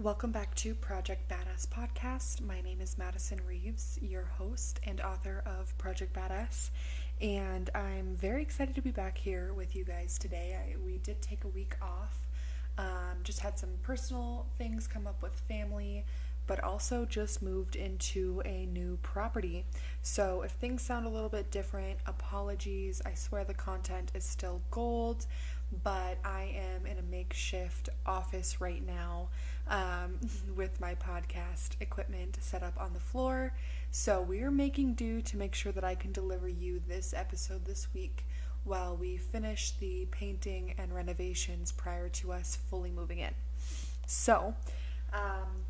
Welcome back to Project Badass Podcast. My name is Madison Reeves, your host and author of Project Badass, and I'm very excited to be back here with you guys today. I, we did take a week off, um, just had some personal things come up with family, but also just moved into a new property. So if things sound a little bit different, apologies. I swear the content is still gold but I am in a makeshift office right now um, with my podcast equipment set up on the floor. So we are making do to make sure that I can deliver you this episode this week while we finish the painting and renovations prior to us fully moving in. So, um,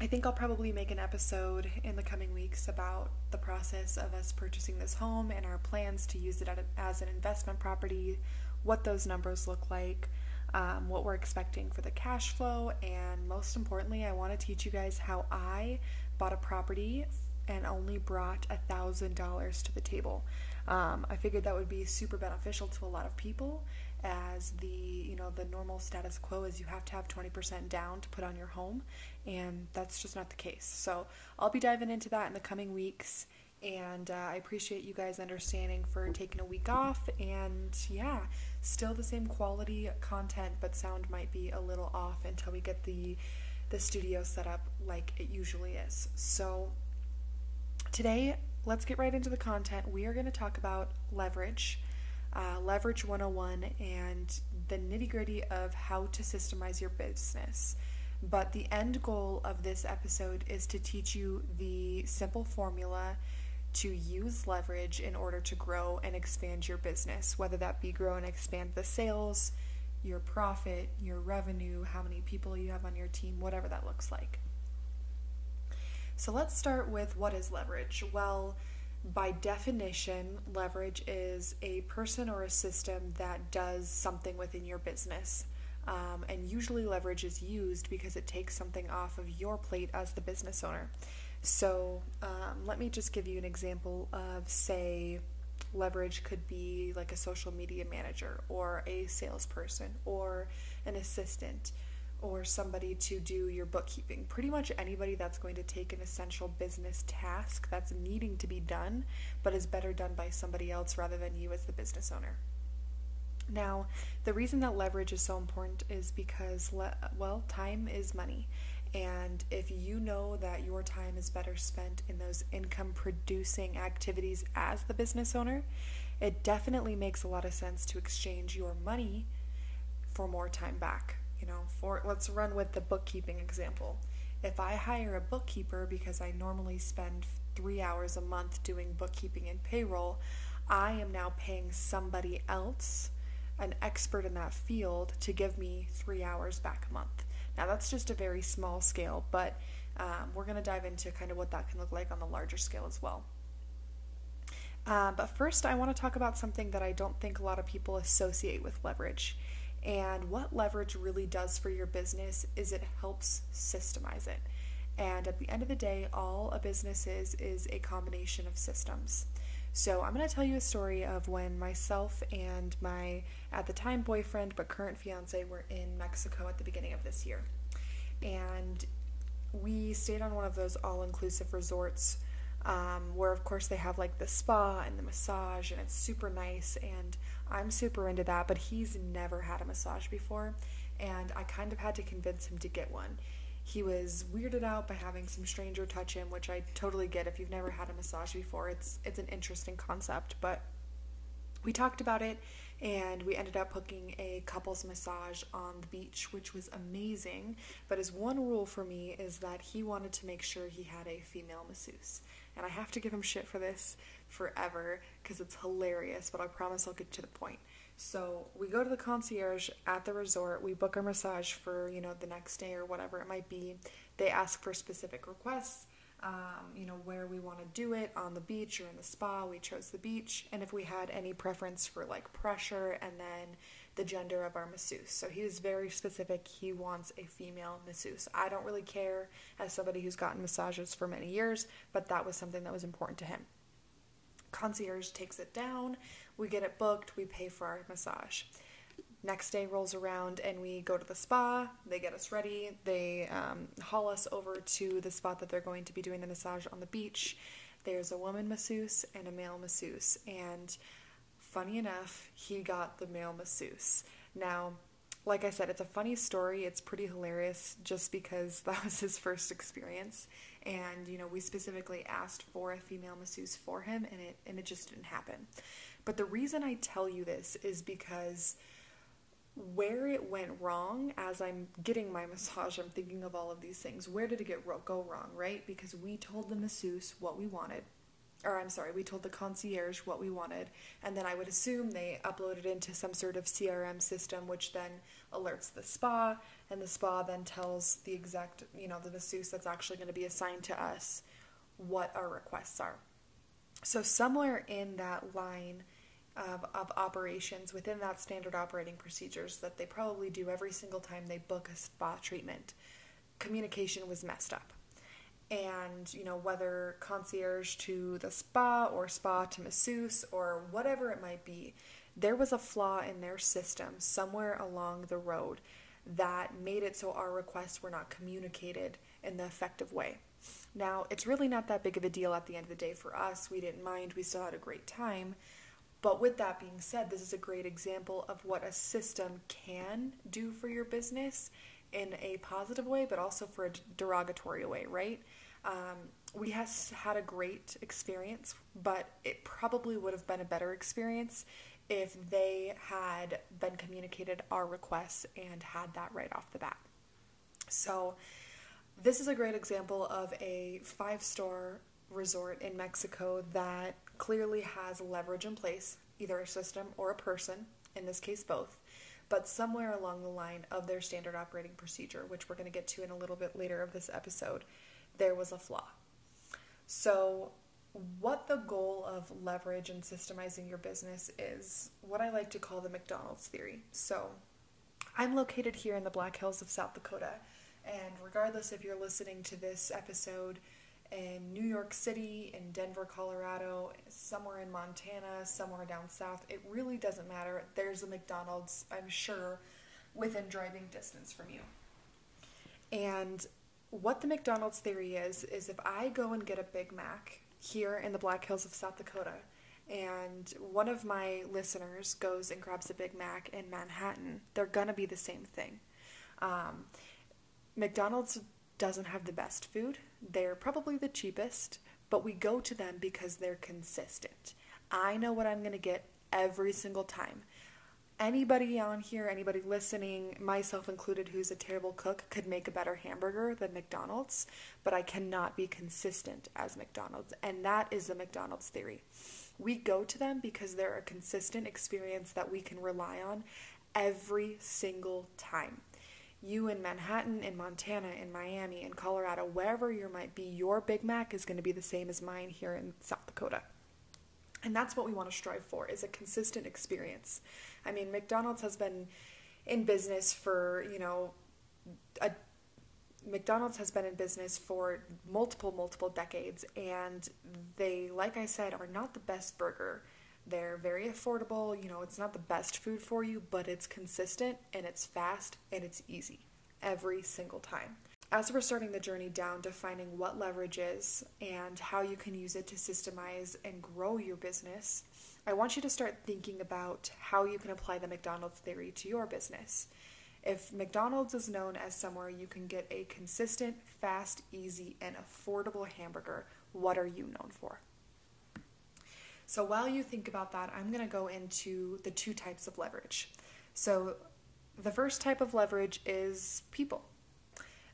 I think I'll probably make an episode in the coming weeks about the process of us purchasing this home and our plans to use it as an investment property what those numbers look like, um, what we're expecting for the cash flow, and most importantly, I want to teach you guys how I bought a property and only brought a thousand dollars to the table. Um, I figured that would be super beneficial to a lot of people, as the you know the normal status quo is you have to have 20% down to put on your home, and that's just not the case. So I'll be diving into that in the coming weeks and uh, I appreciate you guys understanding for taking a week off. And yeah, still the same quality content, but sound might be a little off until we get the the studio set up like it usually is. So today, let's get right into the content. We are going to talk about leverage. Uh, leverage 101 and the nitty gritty of how to systemize your business. But the end goal of this episode is to teach you the simple formula to use leverage in order to grow and expand your business, whether that be grow and expand the sales, your profit, your revenue, how many people you have on your team, whatever that looks like. So let's start with what is leverage? Well, by definition, leverage is a person or a system that does something within your business. Um, and usually, leverage is used because it takes something off of your plate as the business owner. So um, let me just give you an example of, say, leverage could be like a social media manager or a salesperson or an assistant or somebody to do your bookkeeping. Pretty much anybody that's going to take an essential business task that's needing to be done, but is better done by somebody else rather than you as the business owner. Now, the reason that leverage is so important is because, le- well, time is money. And if you know that your time is better spent in those income producing activities as the business owner, it definitely makes a lot of sense to exchange your money for more time back. You know, for let's run with the bookkeeping example. If I hire a bookkeeper because I normally spend 3 hours a month doing bookkeeping and payroll, I am now paying somebody else, an expert in that field, to give me 3 hours back a month. Now, that's just a very small scale, but um, we're going to dive into kind of what that can look like on the larger scale as well. Uh, but first, I want to talk about something that I don't think a lot of people associate with leverage. And what leverage really does for your business is it helps systemize it. And at the end of the day, all a business is is a combination of systems. So I'm going to tell you a story of when myself and my, at the time, boyfriend, but current fiance were in Mexico at the beginning of this year. And we stayed on one of those all inclusive resorts um, where, of course, they have like the spa and the massage, and it's super nice. And I'm super into that, but he's never had a massage before. And I kind of had to convince him to get one he was weirded out by having some stranger touch him, which I totally get if you've never had a massage before. It's it's an interesting concept, but we talked about it and we ended up booking a couples massage on the beach, which was amazing. But his one rule for me is that he wanted to make sure he had a female masseuse. And I have to give him shit for this forever because it's hilarious, but I promise I'll get to the point. So we go to the concierge at the resort. We book our massage for you know the next day or whatever it might be. They ask for specific requests. Um, you know where we want to do it on the beach or in the spa. We chose the beach, and if we had any preference for like pressure, and then the gender of our masseuse. So he was very specific. He wants a female masseuse. I don't really care as somebody who's gotten massages for many years, but that was something that was important to him. Concierge takes it down we get it booked, we pay for our massage. Next day rolls around and we go to the spa. They get us ready. They um, haul us over to the spot that they're going to be doing the massage on the beach. There's a woman masseuse and a male masseuse. And funny enough, he got the male masseuse. Now, like I said, it's a funny story. It's pretty hilarious just because that was his first experience. And, you know, we specifically asked for a female masseuse for him and it and it just didn't happen. But the reason I tell you this is because where it went wrong as I'm getting my massage, I'm thinking of all of these things. Where did it get ro- go wrong, right? Because we told the masseuse what we wanted. Or I'm sorry, we told the concierge what we wanted, and then I would assume they uploaded into some sort of CRM system, which then alerts the spa, and the spa then tells the exact, you know, the masseuse that's actually going to be assigned to us what our requests are. So somewhere in that line, of, of operations within that standard operating procedures that they probably do every single time they book a spa treatment, communication was messed up. And, you know, whether concierge to the spa or spa to masseuse or whatever it might be, there was a flaw in their system somewhere along the road that made it so our requests were not communicated in the effective way. Now, it's really not that big of a deal at the end of the day for us. We didn't mind, we still had a great time. But with that being said, this is a great example of what a system can do for your business in a positive way, but also for a derogatory way, right? Um, we has had a great experience, but it probably would have been a better experience if they had been communicated our requests and had that right off the bat. So, this is a great example of a five star resort in Mexico that clearly has leverage in place, either a system or a person, in this case both, but somewhere along the line of their standard operating procedure, which we're going to get to in a little bit later of this episode, there was a flaw. So, what the goal of leverage and systemizing your business is what I like to call the McDonald's theory. So, I'm located here in the Black Hills of South Dakota, and regardless if you're listening to this episode in New York City, in Denver, Colorado, somewhere in Montana, somewhere down south. It really doesn't matter. There's a McDonald's, I'm sure, within driving distance from you. And what the McDonald's theory is, is if I go and get a Big Mac here in the Black Hills of South Dakota, and one of my listeners goes and grabs a Big Mac in Manhattan, they're gonna be the same thing. Um, McDonald's doesn't have the best food. They're probably the cheapest, but we go to them because they're consistent. I know what I'm to get every single time. Anybody on here, anybody listening, myself included, who's a terrible cook, could make a better hamburger than McDonald's, but I cannot be consistent as McDonald's. And that is the McDonald's theory. We go to them because they're a consistent experience that we can rely on every single time you in Manhattan, in Montana, in Miami, in Colorado, wherever you might be, your Big Mac is going to be the same as mine here in South Dakota. And that's what we want to strive for is a consistent experience. I mean, McDonald's has been in business for, you know, a McDonald's has been in business for multiple multiple decades and they like I said are not the best burger they're very affordable. You know, it's not the best food for you, but it's consistent and it's fast and it's easy every single time. As we're starting the journey down defining what leverage is and how you can use it to systemize and grow your business, I want you to start thinking about how you can apply the McDonald's theory to your business. If McDonald's is known as somewhere you can get a consistent, fast, easy, and affordable hamburger, what are you known for? So while you think about that, I'm going to go into the two types of leverage. So the first type of leverage is people.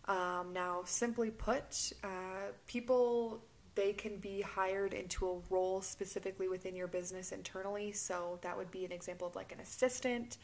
Um, now, simply put, uh, people they can be hired into a role specifically within your business internally. So that would be an example of like an assistant.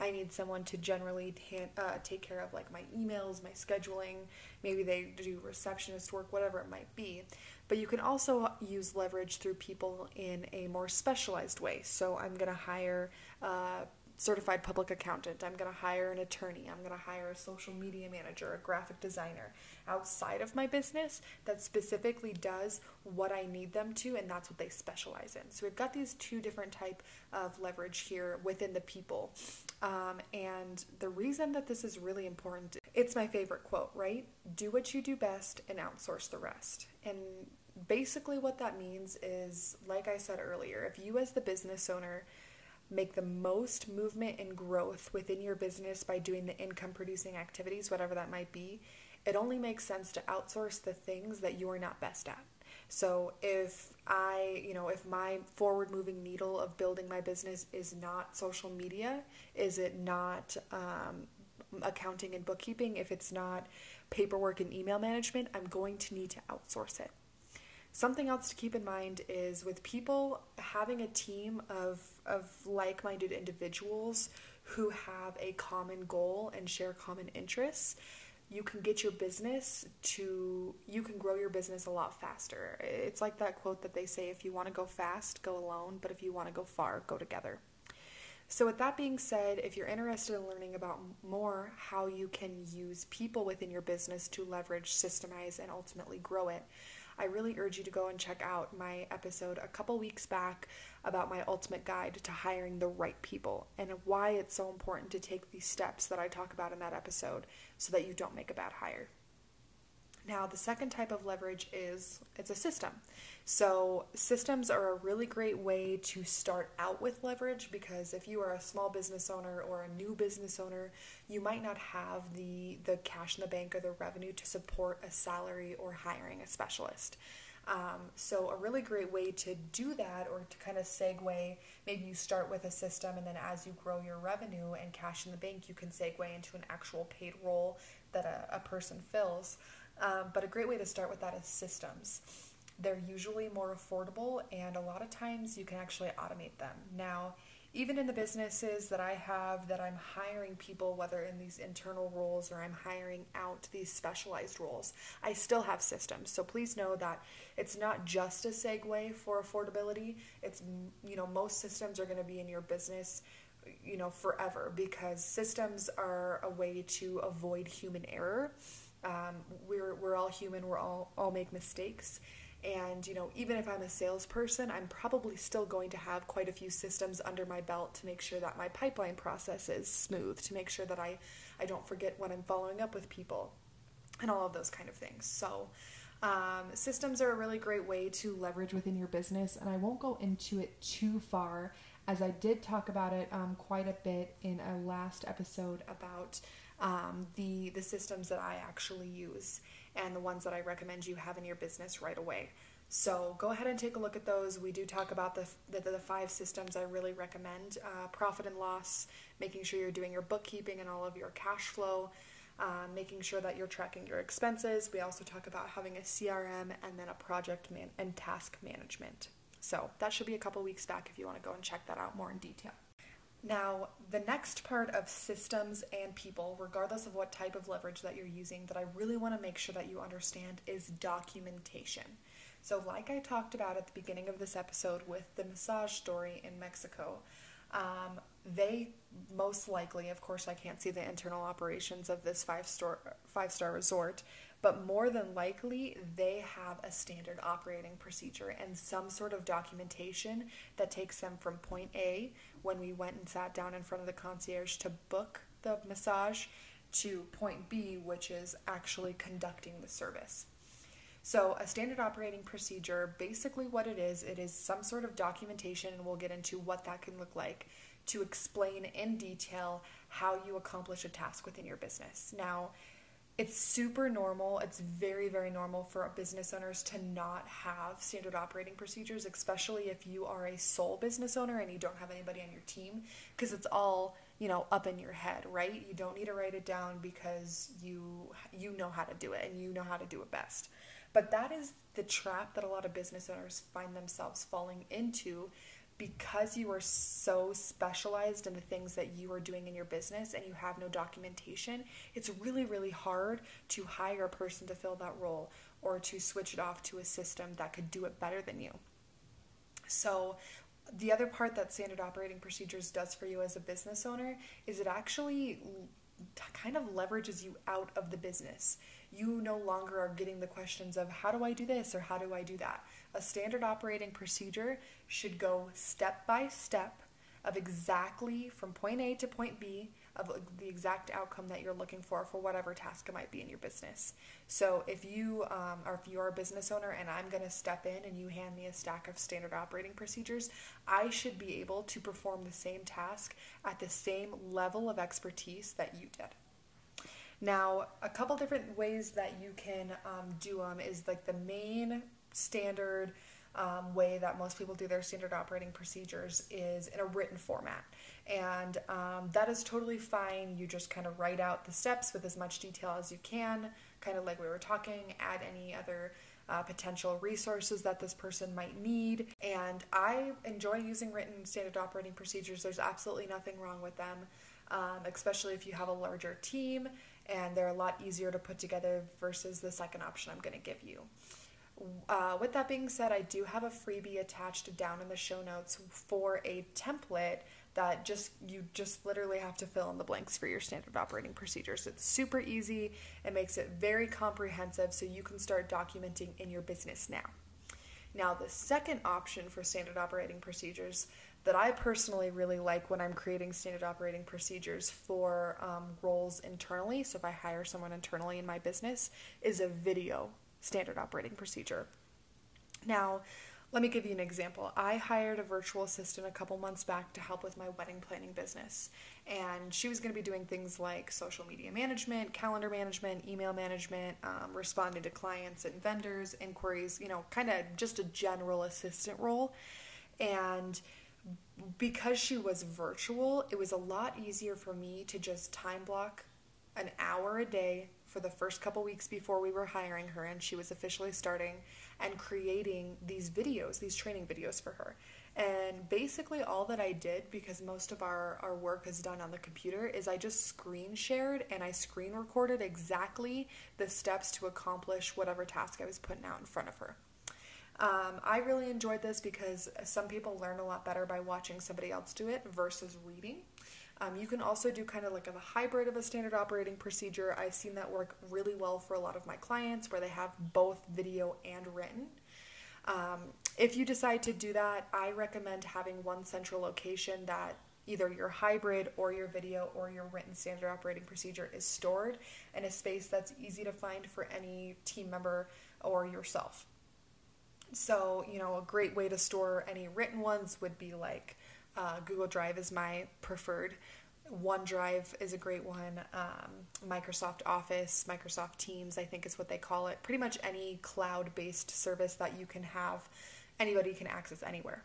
I need someone to generally uh, take care of like my emails, my scheduling. Maybe they do receptionist work, whatever it might be. But you can also use leverage through people in a more specialized way. So I'm going to hire a certified public accountant. I'm going to hire an attorney. I'm going to hire a social media manager, a graphic designer outside of my business that specifically does what I need them to and that's what they specialize in. So we've got these two different type of leverage here within the people. Um, and the reason that this is really important, it's my favorite quote, right? Do what you do best and outsource the rest. And basically, what that means is, like I said earlier, if you as the business owner make the most movement and growth within your business by doing the income producing activities, whatever that might be, it only makes sense to outsource the things that you are not best at. So if I, you know, if my forward moving needle of building my business is not social media, is it not um, accounting and bookkeeping, if it's not paperwork and email management, I'm going to need to outsource it. Something else to keep in mind is with people having a team of, of like minded individuals who have a common goal and share common interests, you can get your business to, you can grow your business a lot faster. It's like that quote that they say if you want to go fast, go alone, but if you want to go far, go together. So, with that being said, if you're interested in learning about more how you can use people within your business to leverage, systemize, and ultimately grow it, I really urge you to go and check out my episode a couple weeks back about my ultimate guide to hiring the right people and why it's so important to take these steps that I talk about in that episode so that you don't make a bad hire. Now, the second type of leverage is it's a system. So, systems are a really great way to start out with leverage because if you are a small business owner or a new business owner, you might not have the the cash in the bank or the revenue to support a salary or hiring a specialist. Um, so, a really great way to do that or to kind of segue, maybe you start with a system and then as you grow your revenue and cash in the bank, you can segue into an actual paid role that a, a person fills. Um, but a great way to start with that is systems. They're usually more affordable, and a lot of times you can actually automate them. Now, even in the businesses that I have that I'm hiring people, whether in these internal roles or I'm hiring out these specialized roles, I still have systems. So please know that it's not just a segue for affordability. It's, you know, most systems are going to be in your business you know forever because systems are a way to avoid human error um, we're we're all human. We're all all make mistakes. And you know, even if I'm a salesperson, I'm probably still going to have quite a few systems under my belt to make sure that my pipeline process is smooth, to make sure that I I don't forget when I'm following up with people, and all of those kind of things. So. Um, systems are a really great way to leverage within your business, and I won't go into it too far as I did talk about it um, quite a bit in a last episode about um, the the systems that I actually use and the ones that I recommend you have in your business right away. So go ahead and take a look at those. We do talk about the the, the five systems I really recommend: uh, profit and loss, making sure you're doing your bookkeeping and all of your cash flow. Uh, making sure that you're tracking your expenses. We also talk about having a CRM and then a project man- and task management. So that should be a couple weeks back if you want to go and check that out more in detail. Now, the next part of systems and people, regardless of what type of leverage that you're using, that I really want to make sure that you understand is documentation. So, like I talked about at the beginning of this episode with the massage story in Mexico, um, they most likely, of course, I can't see the internal operations of this five star five star resort, but more than likely they have a standard operating procedure and some sort of documentation that takes them from point A when we went and sat down in front of the concierge to book the massage to point B, which is actually conducting the service. So, a standard operating procedure, basically what it is, it is some sort of documentation, and we'll get into what that can look like to explain in detail how you accomplish a task within your business. Now, it's super normal. It's very, very normal for business owners to not have standard operating procedures, especially if you are a sole business owner and you don't have anybody on your team, because it's all you know up in your head, right? You don't need to write it down because you you know how to do it and you know how to do it best. But that is the trap that a lot of business owners find themselves falling into because you are so specialized in the things that you are doing in your business and you have no documentation, it's really, really hard to hire a person to fill that role or to switch it off to a system that could do it better than you. So, the other part that standard operating procedures does for you as a business owner is it actually kind of leverages you out of the business. You no longer are getting the questions of how do I do this or how do I do that. A standard operating procedure should go step by step of exactly from point A to point B of the exact outcome that you're looking for for whatever task it might be in your business. So if you um, or if you're a business owner and I'm going to step in and you hand me a stack of standard operating procedures, I should be able to perform the same task at the same level of expertise that you did. Now, a couple different ways that you can um, do them is like the main standard um, way that most people do their standard operating procedures is in a written format. And um, that is totally fine. You just kind of write out the steps with as much detail as you can, kind of like we were talking, add any other uh, potential resources that this person might need. And I enjoy using written standard operating procedures. There's absolutely nothing wrong with them, um, especially if you have a larger team and they're a lot easier to put together versus the second option I'm going to give you. Uh, with that being said, I do have a freebie attached down in the show notes for a template that just you just literally have to fill in the blanks for your standard operating procedures. It's super easy. It makes it very comprehensive so you can start documenting in your business now. Now, the second option for standard operating procedures that I personally really like when I'm creating standard operating procedures for um, roles internally, so if I hire someone internally in my business, is a video standard operating procedure. Now, let me give you an example. I hired a virtual assistant a couple months back to help with my wedding planning business. And she was going to be doing things like social media management, calendar management, email management, um, responding to clients and vendors, inquiries, you know, kind of just a general assistant role. And because she was virtual, it was a lot easier for me to just time block an hour a day for the first couple weeks before we were hiring her and she was officially starting and creating these videos, these training videos for her. And basically, all that I did, because most of our, our work is done on the computer, is I just screen shared and I screen recorded exactly the steps to accomplish whatever task I was putting out in front of her. Um, I really enjoyed this because some people learn a lot better by watching somebody else do it versus reading. Um, you can also do kind of like a hybrid of a standard operating procedure. I've seen that work really well for a lot of my clients where they have both video and written. Um, if you decide to do that, I recommend having one central location that either your hybrid or your video or your written standard operating procedure is stored in a space that's easy to find for any team member or yourself. So, you know, a great way to store any written ones would be like uh, Google Drive is my preferred. OneDrive is a great one. Um, Microsoft Office, Microsoft Teams, I think is what they call it. Pretty much any cloud based service that you can have, anybody can access anywhere.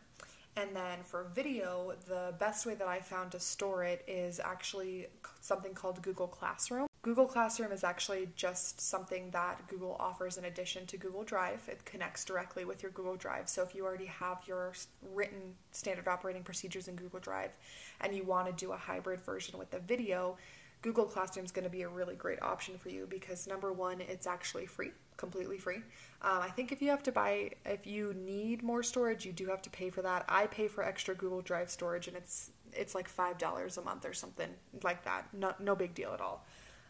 And then for video, the best way that I found to store it is actually something called Google Classroom. Google Classroom is actually just something that Google offers in addition to Google Drive. It connects directly with your Google Drive. So if you already have your written standard operating procedures in Google Drive and you want to do a hybrid version with the video, Google Classroom is going to be a really great option for you because number one, it's actually free, completely free. Um, I think if you have to buy, if you need more storage, you do have to pay for that. I pay for extra Google Drive storage, and it's it's like five dollars a month or something like that. No, no big deal at all.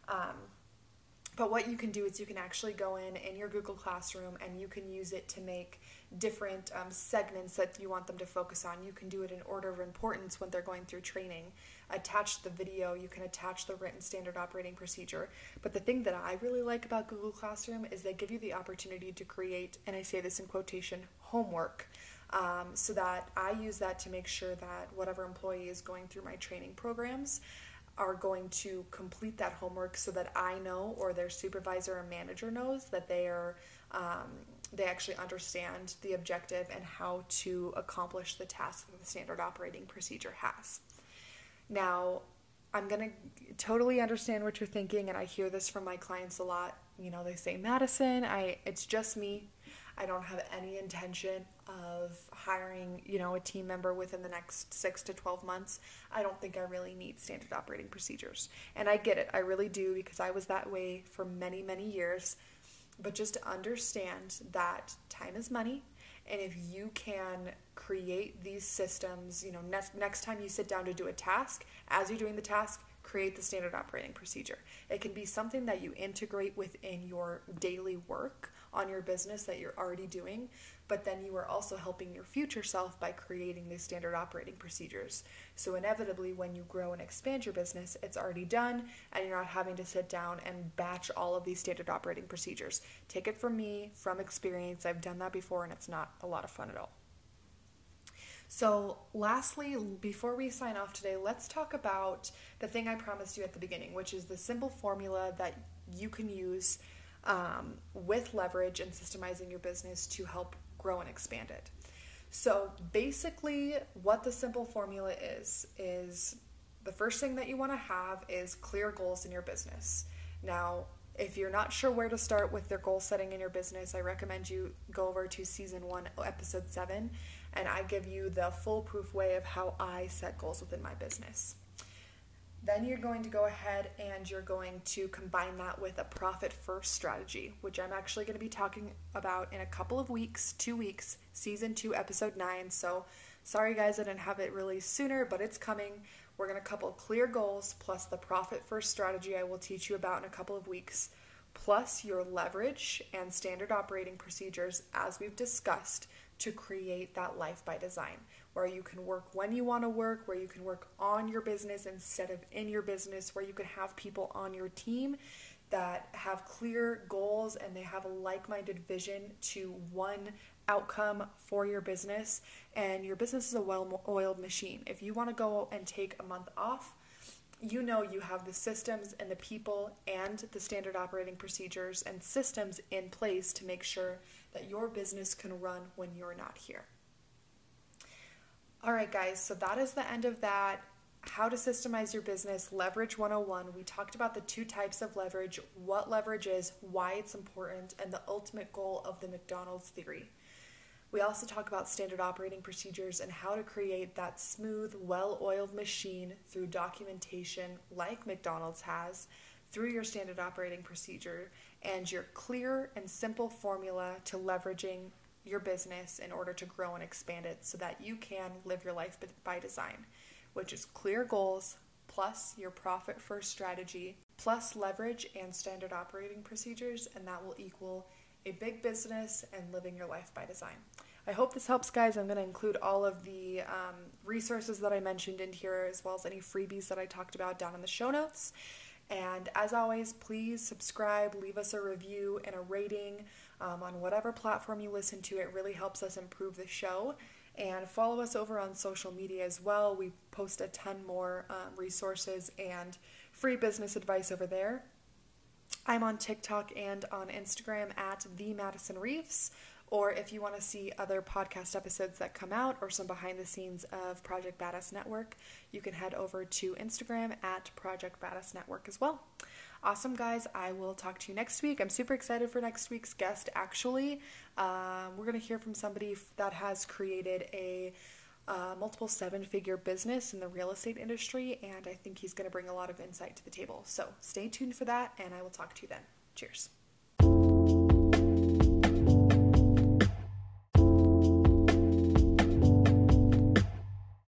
Um, but what you can do is you can actually go in in your Google Classroom and you can use it to make different um, segments that you want them to focus on. You can do it in order of importance when they're going through training. Attach the video, you can attach the written standard operating procedure. But the thing that I really like about Google Classroom is they give you the opportunity to create, and I say this in quotation, homework. Um, so that I use that to make sure that whatever employee is going through my training programs, are going to complete that homework so that I know or their supervisor or manager knows that they are um, they actually understand the objective and how to accomplish the task that the standard operating procedure has. Now, I'm going to totally understand what you're thinking and I hear this from my clients a lot. You know, they say, "Madison, I it's just me. I don't have any intention of hiring, you know, a team member within the next 6 to 12 months. I don't think I really need standard operating procedures. And I get it. I really do because I was that way for many, many years. But just to understand that time is money and if you can create these systems, you know, next next time you sit down to do a task, as you're doing the task, create the standard operating procedure. It can be something that you integrate within your daily work on your business that you're already doing, but then you are also helping your future self by creating these standard operating procedures. So, inevitably, when you grow and expand your business, it's already done and you're not having to sit down and batch all of these standard operating procedures. Take it from me, from experience. I've done that before and it's not a lot of fun at all. So, lastly, before we sign off today, let's talk about the thing I promised you at the beginning, which is the simple formula that you can use um, with leverage and systemizing your business to help grow and expand it. So basically, what the simple formula is, is the first thing that you want to have is clear goals in your business. Now, if you're not sure where to start with their goal setting in your business, I recommend you go over to season one, episode seven, and I give you the foolproof way of how I set goals within my business. Then you're going to go ahead and you're going to combine that with a profit first strategy, which I'm actually going to be talking about in a couple of weeks, two weeks, season two, episode nine. So sorry guys, I didn't have it released sooner, but it's coming. We're going to couple clear goals plus the profit first strategy I will teach you about in a couple of weeks, plus your leverage and standard operating procedures as we've discussed to create that life by design where you can work when you want to work, where you can work on your business instead of in your business, where you can have people on your team that have clear goals and they have a like minded vision to one outcome for your business. And your business is a well oiled machine. If you want to go and take a month off, you know you have the systems and the people and the standard operating procedures and systems in place to make sure that your business can run when you're not here. All right, guys, so that is the end of that. How to systemize your business, leverage 101. We talked about the two types of leverage, what leverage is, why it's important, and the ultimate goal of the McDonald's theory. We also talk about standard operating procedures and how to create that smooth, well oiled machine through documentation like McDonald's has, through your standard operating procedure, and your clear and simple formula to leveraging your business in order to grow and expand it so that you can live your life by design, which is clear goals plus your profit first strategy plus leverage and standard operating procedures, and that will equal a big business and living your life by design. I hope this helps, guys. I'm going to include all of the um, resources that I mentioned in here, as well as any freebies that I talked about down in the show notes. And as always, please subscribe, leave us a review and a rating um, on whatever platform you listen to. It really helps us improve the show. And follow us over on social media as well. We post a ton more um, resources and free business advice over there. I'm on TikTok and on Instagram at the Madison Reeves. Or if you want to see other podcast episodes that come out or some behind the scenes of Project Badass Network, you can head over to Instagram at Project Badass Network as well. Awesome, guys. I will talk to you next week. I'm super excited for next week's guest, actually. Um, we're going to hear from somebody that has created a uh, multiple seven figure business in the real estate industry, and I think he's going to bring a lot of insight to the table. So stay tuned for that, and I will talk to you then. Cheers.